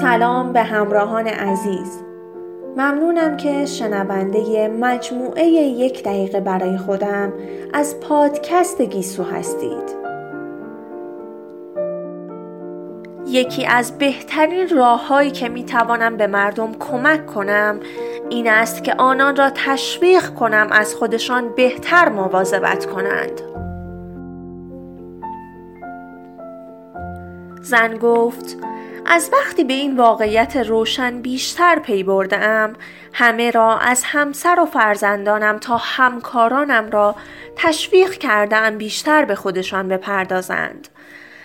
سلام به همراهان عزیز. ممنونم که شنونده مجموعه یک دقیقه برای خودم از پادکست گیسو هستید. یکی از بهترین راههایی که می توانم به مردم کمک کنم این است که آنان را تشویق کنم از خودشان بهتر مواظبت کنند. زن گفت از وقتی به این واقعیت روشن بیشتر پی بردم همه را از همسر و فرزندانم تا همکارانم را تشویق کردم بیشتر به خودشان بپردازند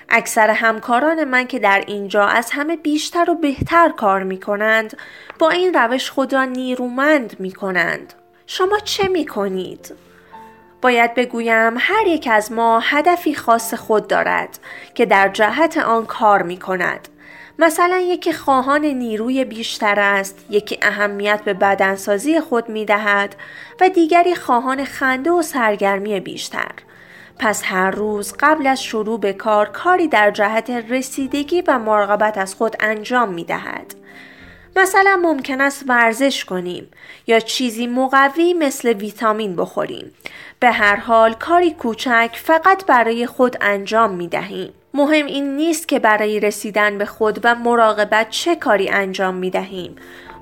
اکثر همکاران من که در اینجا از همه بیشتر و بهتر کار می کنند با این روش خود نیرومند می کنند شما چه می کنید؟ باید بگویم هر یک از ما هدفی خاص خود دارد که در جهت آن کار می کند. مثلا یکی خواهان نیروی بیشتر است، یکی اهمیت به بدنسازی خود می دهد و دیگری خواهان خنده و سرگرمی بیشتر. پس هر روز قبل از شروع به کار کاری در جهت رسیدگی و مراقبت از خود انجام می دهد. مثلا ممکن است ورزش کنیم یا چیزی مقوی مثل ویتامین بخوریم. به هر حال کاری کوچک فقط برای خود انجام می دهیم. مهم این نیست که برای رسیدن به خود و مراقبت چه کاری انجام می دهیم.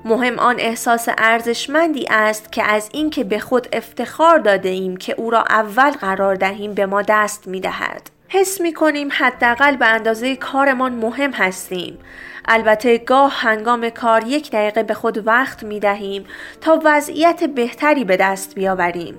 مهم آن احساس ارزشمندی است که از اینکه به خود افتخار داده ایم که او را اول قرار دهیم به ما دست می دهد. حس می کنیم حداقل به اندازه کارمان مهم هستیم. البته گاه هنگام کار یک دقیقه به خود وقت می دهیم تا وضعیت بهتری به دست بیاوریم.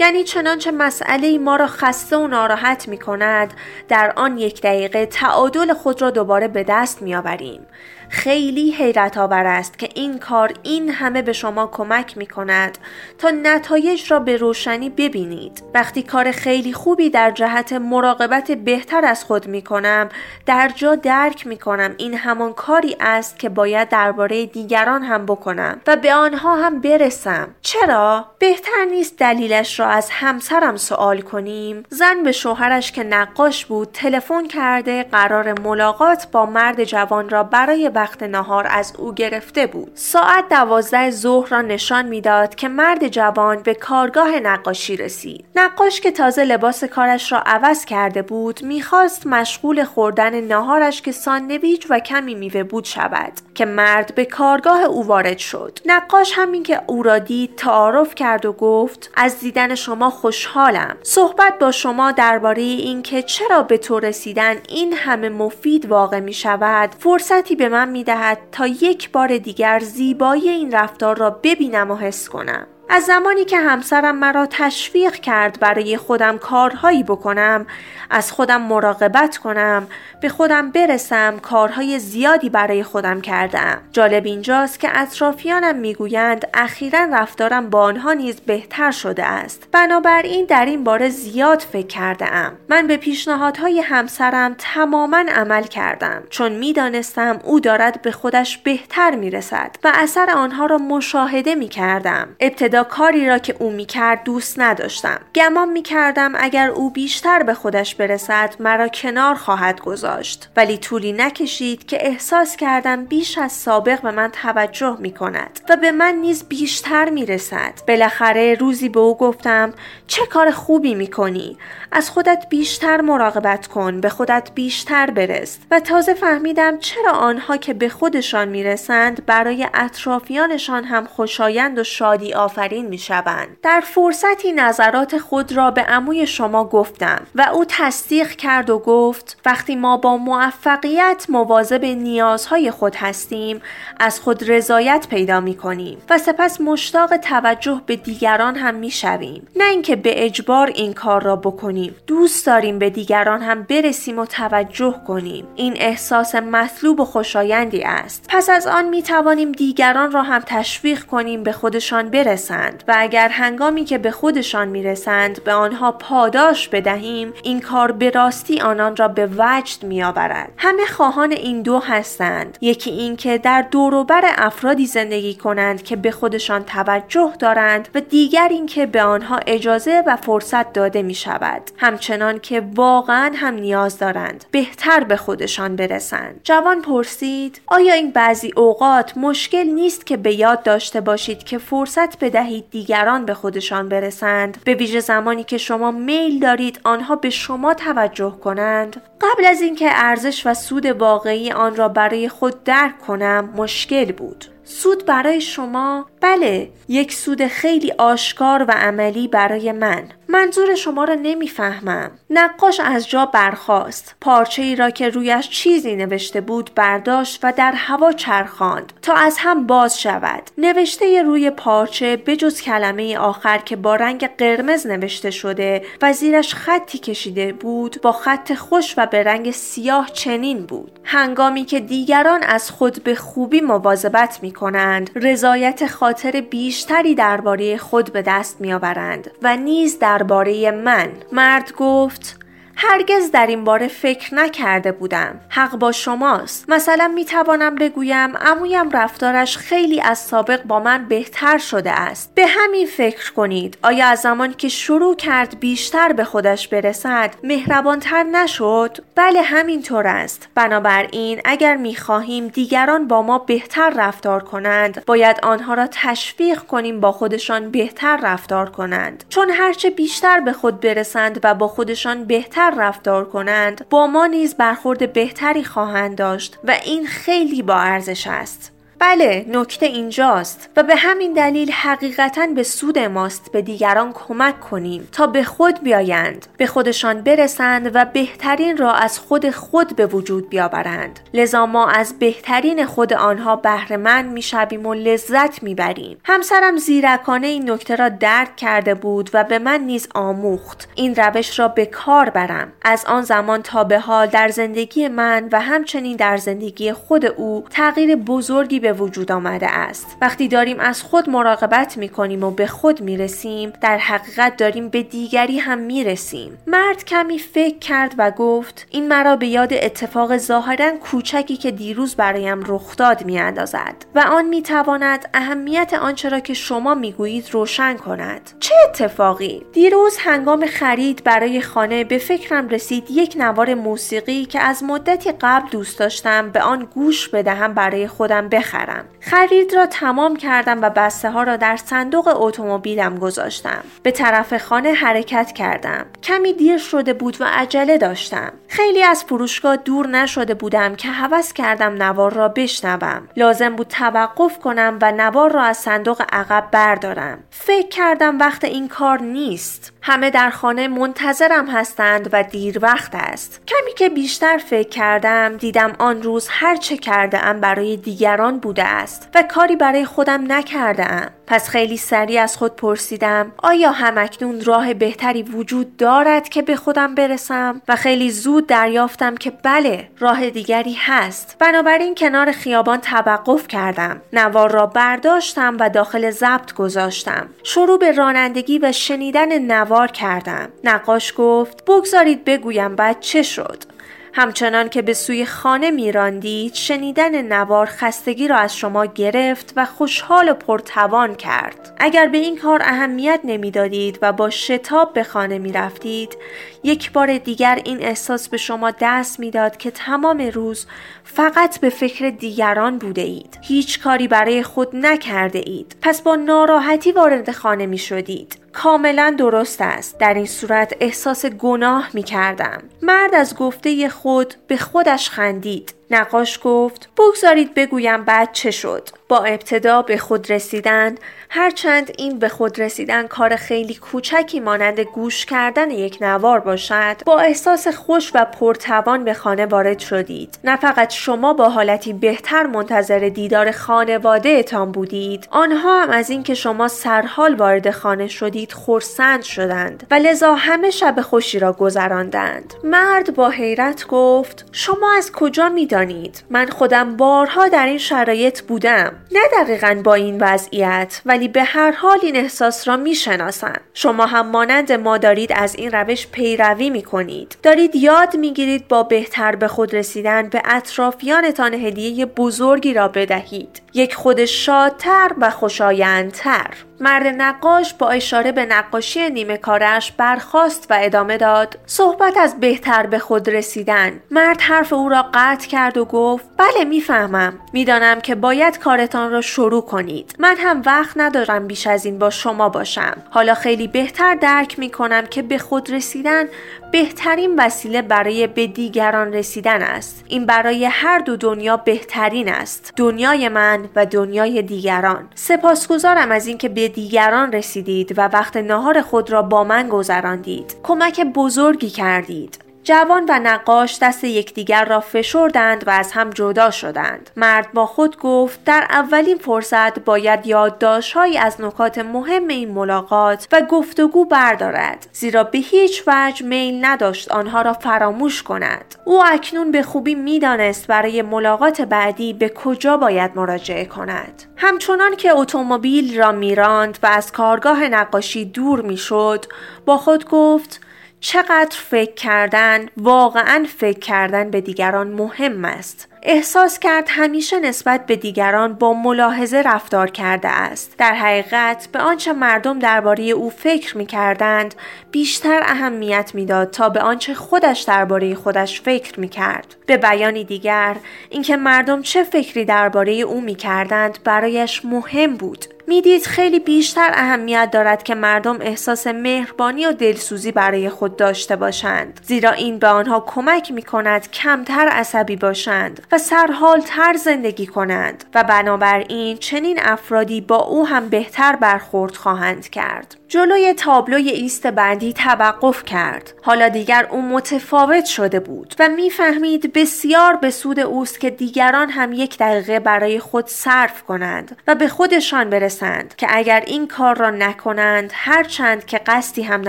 یعنی چنانچه مسئله ما را خسته و ناراحت می کند در آن یک دقیقه تعادل خود را دوباره به دست می آوریم. خیلی حیرت آور است که این کار این همه به شما کمک می کند تا نتایج را به روشنی ببینید. وقتی کار خیلی خوبی در جهت مراقبت بهتر از خود می کنم در جا درک می کنم این همان کاری است که باید درباره دیگران هم بکنم و به آنها هم برسم. چرا؟ بهتر نیست دلیلش را از همسرم سوال کنیم؟ زن به شوهرش که نقاش بود تلفن کرده قرار ملاقات با مرد جوان را برای وقت نهار از او گرفته بود. ساعت دوازده ظهر را نشان می‌داد که مرد جوان به کارگاه نقاشی رسید. نقاش که تازه لباس کارش را عوض کرده بود می‌خواست مشغول خوردن نهارش که ساندویچ و کمی میوه بود شود که مرد به کارگاه او وارد شد. نقاش همین که او را دید تعارف کرد و گفت از دیدن شما خوشحالم. صحبت با شما درباره اینکه چرا به تو رسیدن این همه مفید واقع می شود فرصتی به من می دهد تا یک بار دیگر زیبایی این رفتار را ببینم و حس کنم. از زمانی که همسرم مرا تشویق کرد برای خودم کارهایی بکنم از خودم مراقبت کنم به خودم برسم کارهای زیادی برای خودم کردم. جالب اینجاست که اطرافیانم می‌گویند اخیرا رفتارم با آنها نیز بهتر شده است. بنابراین در این باره زیاد فکر کرده ام من به پیشنهادهای همسرم تماما عمل کردم. چون می‌دانستم او دارد به خودش بهتر می‌رسد و اثر آنها را مشاهده می‌کردم. ابتدا کاری را که او می‌کرد دوست نداشتم. گمان می‌کردم اگر او بیشتر به خودش برسد مرا کنار خواهد گذاشت. ولی طولی نکشید که احساس کردم بیش از سابق به من توجه می‌کند و به من نیز بیشتر می‌رسد. بالاخره روزی به او گفتم چه کار خوبی می‌کنی؟ از خودت بیشتر مراقبت کن به خودت بیشتر برس. و تازه فهمیدم چرا آنها که به خودشان می‌رسند برای اطرافیانشان هم خوشایند و شادی آفرین می شوند. در فرصتی نظرات خود را به عموی شما گفتم و او تصدیق کرد و گفت وقتی ما با موفقیت مواظب نیازهای خود هستیم از خود رضایت پیدا می کنیم و سپس مشتاق توجه به دیگران هم می شویم. نه اینکه به اجبار این کار را بکنیم دوست داریم به دیگران هم برسیم و توجه کنیم این احساس مطلوب و خوشایندی است پس از آن می توانیم دیگران را هم تشویق کنیم به خودشان برسند برسند و اگر هنگامی که به خودشان می‌رسند به آنها پاداش بدهیم این کار به راستی آنان را به وجد میآورد. همه خواهان این دو هستند. یکی اینکه در دوروبر افرادی زندگی کنند که به خودشان توجه دارند و دیگر اینکه به آنها اجازه و فرصت داده می شود همچنان که واقعا هم نیاز دارند بهتر به خودشان برسند. جوان پرسید آیا این بعضی اوقات مشکل نیست که به یاد داشته باشید که فرصت بدهید؟ دیگران به خودشان برسند. به ویژه زمانی که شما میل دارید آنها به شما توجه کنند. قبل از اینکه ارزش و سود واقعی آن را برای خود درک کنم مشکل بود. سود برای شما؟ بله یک سود خیلی آشکار و عملی برای من. منظور شما را نمی‌فهمم. نقاش از جا برخاست. پارچه ای را که رویش چیزی نوشته بود برداشت و در هوا چرخاند تا از هم باز شود. نوشته روی پارچه بجز کلمه آخر که با رنگ قرمز نوشته شده و زیرش خطی کشیده بود با خط خوش و به رنگ سیاه چنین بود. هنگامی که دیگران از خود به خوبی مواظبت می کنند رضایت خاطر بیشتری درباره خود به دست می آورند و نیز درباره من. مرد گفت هرگز در این باره فکر نکرده بودم. حق با شماست. مثلا می توانم بگویم امویم رفتارش خیلی از سابق با من بهتر شده است. به همین فکر کنید. آیا از زمانی که شروع کرد بیشتر به خودش برسد مهربانتر نشد؟ بله همینطور است. بنابراین اگر می خواهیم دیگران با ما بهتر رفتار کنند باید آنها را تشویق کنیم با خودشان بهتر رفتار کنند. چون هرچه بیشتر به خود برسند و با خودشان بهتر رفتار کنند با ما نیز برخورد بهتری خواهند داشت و این خیلی با ارزش است. بله نکته اینجاست و به همین دلیل حقیقتا به سود ماست به دیگران کمک کنیم تا به خود بیایند به خودشان برسند و بهترین را از خود خود به وجود بیاورند. لذا ما از بهترین خود آنها بهرهمند می‌شویم و لذت می‌بریم. همسرم زیرکانه این نکته را درک کرده بود و به من نیز آموخت. این روش را به کار برم. از آن زمان تا به حال در زندگی من و همچنین در زندگی خود او تغییر بزرگی به وجود آمده است. وقتی داریم از خود مراقبت می کنیم و به خود می رسیم در حقیقت داریم به دیگری هم می رسیم مرد کمی فکر کرد و گفت این مرا به یاد اتفاق ظاهرا کوچکی که دیروز برایم رخ داد می اندازد و آن می تواند اهمیت آنچه را که شما می گویید روشن کند. چه اتفاقی؟ دیروز هنگام خرید برای خانه به فکرم رسید یک نوار موسیقی که از مدتی قبل دوست داشتم به آن گوش بدهم برای خودم بخرم. خرید را تمام کردم و بسته ها را در صندوق اتومبیلم گذاشتم. به طرف خانه حرکت کردم. کمی دیر شده بود و عجله داشتم. خیلی از فروشگاه دور نشده بودم که هوس کردم نوار را بشنوم. لازم بود توقف کنم و نوار را از صندوق عقب بردارم. فکر کردم وقت این کار نیست. همه در خانه منتظرم هستند و دیر وقت است. کمی که بیشتر فکر کردم دیدم آن روز هر چه کرده ام برای دیگران بوده است و کاری برای خودم نکرده ام پس خیلی سریع از خود پرسیدم آیا همکنون راه بهتری وجود دارد که به خودم برسم؟ و خیلی زود دریافتم که بله راه دیگری هست. بنابراین کنار خیابان توقف کردم. نوار را برداشتم و داخل ضبط گذاشتم. شروع به رانندگی و شنیدن نوار کردم. نقاش گفت بگذارید بگویم بعد چه شد. همچنان که به سوی خانه میراندید شنیدن نوار خستگی را از شما گرفت و خوشحال و پرتوان کرد. اگر به این کار اهمیت نمی‌دادید و با شتاب به خانه می‌رفتید یک بار دیگر این احساس به شما دست می‌داد که تمام روز فقط به فکر دیگران بوده اید. هیچ کاری برای خود نکرده اید. پس با ناراحتی وارد خانه می شدید کاملا درست است. در این صورت احساس گناه می کردم مرد از گفته خود به خودش خندید. نقاش گفت بگذارید بگویم بعد چه شد. با ابتدا به خود رسیدن هرچند این به خود رسیدن کار خیلی کوچکی مانند گوش کردن یک نوار باشد با احساس خوش و پرتوان به خانه وارد شدید. نه فقط شما با حالتی بهتر منتظر دیدار خانواده اتان بودید آنها هم از اینکه شما سرحال وارد خانه شدید خورسند شدند و لذا همه شب خوشی را گذراندند. مرد با حیرت گفت شما از کجا می‌دانید؟ بدانید من خودم بارها در این شرایط بودم. نه دقیقا با این وضعیت ولی به هر حال این احساس را می‌شناسم. شما هم مانند ما دارید از این روش پیروی می کنید دارید یاد می‌گیرید با بهتر به خود رسیدن به اطرافیانتان هدیه بزرگی را بدهید. یک خود شادتر و خوشایندتر. مرد نقاش با اشاره به نقاشی نیمه کارش برخاست و ادامه داد. صحبت از بهتر به خود رسیدن. مرد حرف او را قطع کرد و گفت بله می‌فهمم. می‌دانم که باید کارتان را شروع کنید. من هم وقت ندارم بیش از این با شما باشم. حالا خیلی بهتر درک می کنم که به خود رسیدن بهترین وسیله برای به دیگران رسیدن است. این برای هر دو دنیا بهترین است. دنیای من و دنیای دیگران. سپاسگزارم از اینکه به دیگران رسیدید و وقت نهار خود را با من گذراندید. کمک بزرگی کردید. جوان و نقاش دست یکدیگر را فشردند و از هم جدا شدند. مرد با خود گفت در اولین فرصت باید یادداشتهایی از نکات مهم این ملاقات و گفتگو بردارد زیرا به هیچ وجه میل نداشت آنها را فراموش کند. او اکنون به خوبی می‌دانست برای ملاقات بعدی به کجا باید مراجعه کند. همچنان که اتومبیل را میراند و از کارگاه نقاشی دور می‌شد با خود گفت چقدر فکر کردن واقعا فکر کردن به دیگران مهم است. احساس کرد همیشه نسبت به دیگران با ملاحظه رفتار کرده است. در حقیقت به آنچه مردم درباره او فکر می کردند بیشتر اهمیت می‌داد تا به آنچه خودش درباره خودش فکر می کرد به بیانی دیگر اینکه مردم چه فکری درباره او می کردند برایش مهم بود. می‌دید خیلی بیشتر اهمیت دارد که مردم احساس مهربانی و دلسوزی برای خود داشته باشند زیرا این به آنها کمک می کند کمتر عصبی باشند. و سرحال تر زندگی کنند و بنابراین چنین افرادی با او هم بهتر برخورد خواهند کرد. جلوی تابلوی ایست بندی توقف کرد. حالا دیگر او متفاوت شده بود و می‌فهمید بسیار به سود اوست که دیگران هم یک دقیقه برای خود صرف کنند و به خودشان برسند که اگر این کار را نکنند هرچند که قصدی هم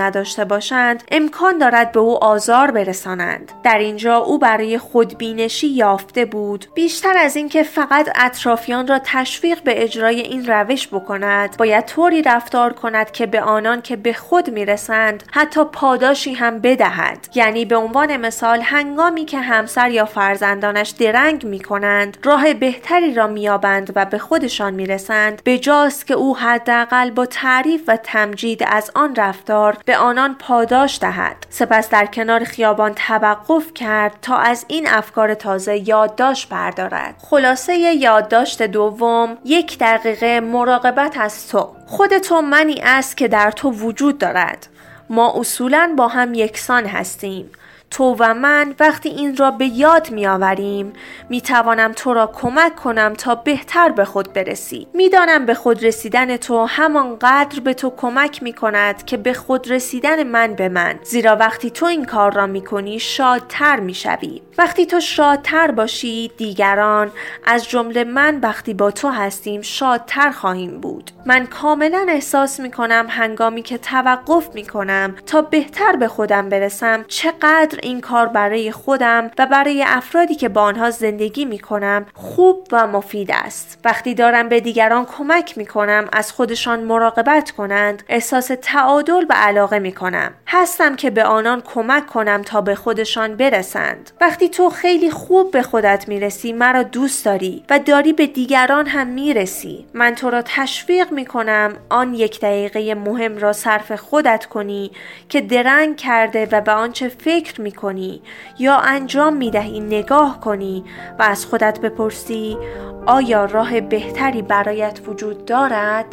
نداشته باشند امکان دارد به او آزار برسانند. در اینجا او برای خودبینشی یافته بود. بیشتر از اینکه فقط اطرافیان را تشویق به اجرای این روش بکند باید طوری رفتار کند که به آنان که به خود می‌رسند حتی پاداشی هم بدهد. یعنی به عنوان مثال هنگامی که همسر یا فرزندانش درنگ می کنند راه بهتری را میابند و به خودشان می‌رسند. به جاست که او حداقل با تعریف و تمجید از آن رفتار به آنان پاداش دهد. سپس در کنار خیابان توقف کرد تا از این افکار تازه یادداشت بردارد. خلاصه یادداشت دوم یک دقیقه مراقبت از تو. خود تو منی است که در تو وجود دارد. ما اصولا با هم یکسان هستیم. تو و من وقتی این را به یاد می آوریم می توانم تو را کمک کنم تا بهتر به خود برسی. می‌دانم به خود رسیدن تو همانقدر به تو کمک می کند که به خود رسیدن من به من. زیرا وقتی تو این کار را می کنی شادتر می شوی وقتی تو شادتر باشی دیگران از جمله من وقتی با تو هستیم شادتر خواهیم بود. من کاملا احساس می کنم هنگامی که توقف می کنم تا بهتر به خودم برسم چقدر این کار برای خودم و برای افرادی که با آنها زندگی می کنم خوب و مفید است. وقتی دارم به دیگران کمک می کنم از خودشان مراقبت کنند احساس تعادل و علاقه می کنم هستم که به آنان کمک کنم تا به خودشان برسند. وقتی تو خیلی خوب به خودت می‌رسی مرا دوست داری و داری به دیگران هم می‌رسی. من تو را تشویق می کنم آن یک دقیقه مهم را صرف خودت کنی که درنگ کرده و به آنچه فکر کنی یا انجام می دهی نگاه کنی و از خودت بپرسی آیا راه بهتری برایت وجود دارد؟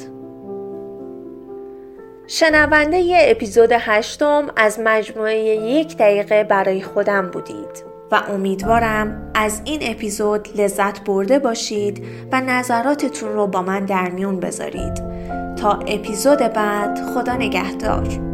شنونده ی اپیزود هشتم از مجموعه یک دقیقه برای خودم بودید و امیدوارم از این اپیزود لذت برده باشید و نظراتتون رو با من در میون بذارید تا اپیزود بعد خدا نگهدار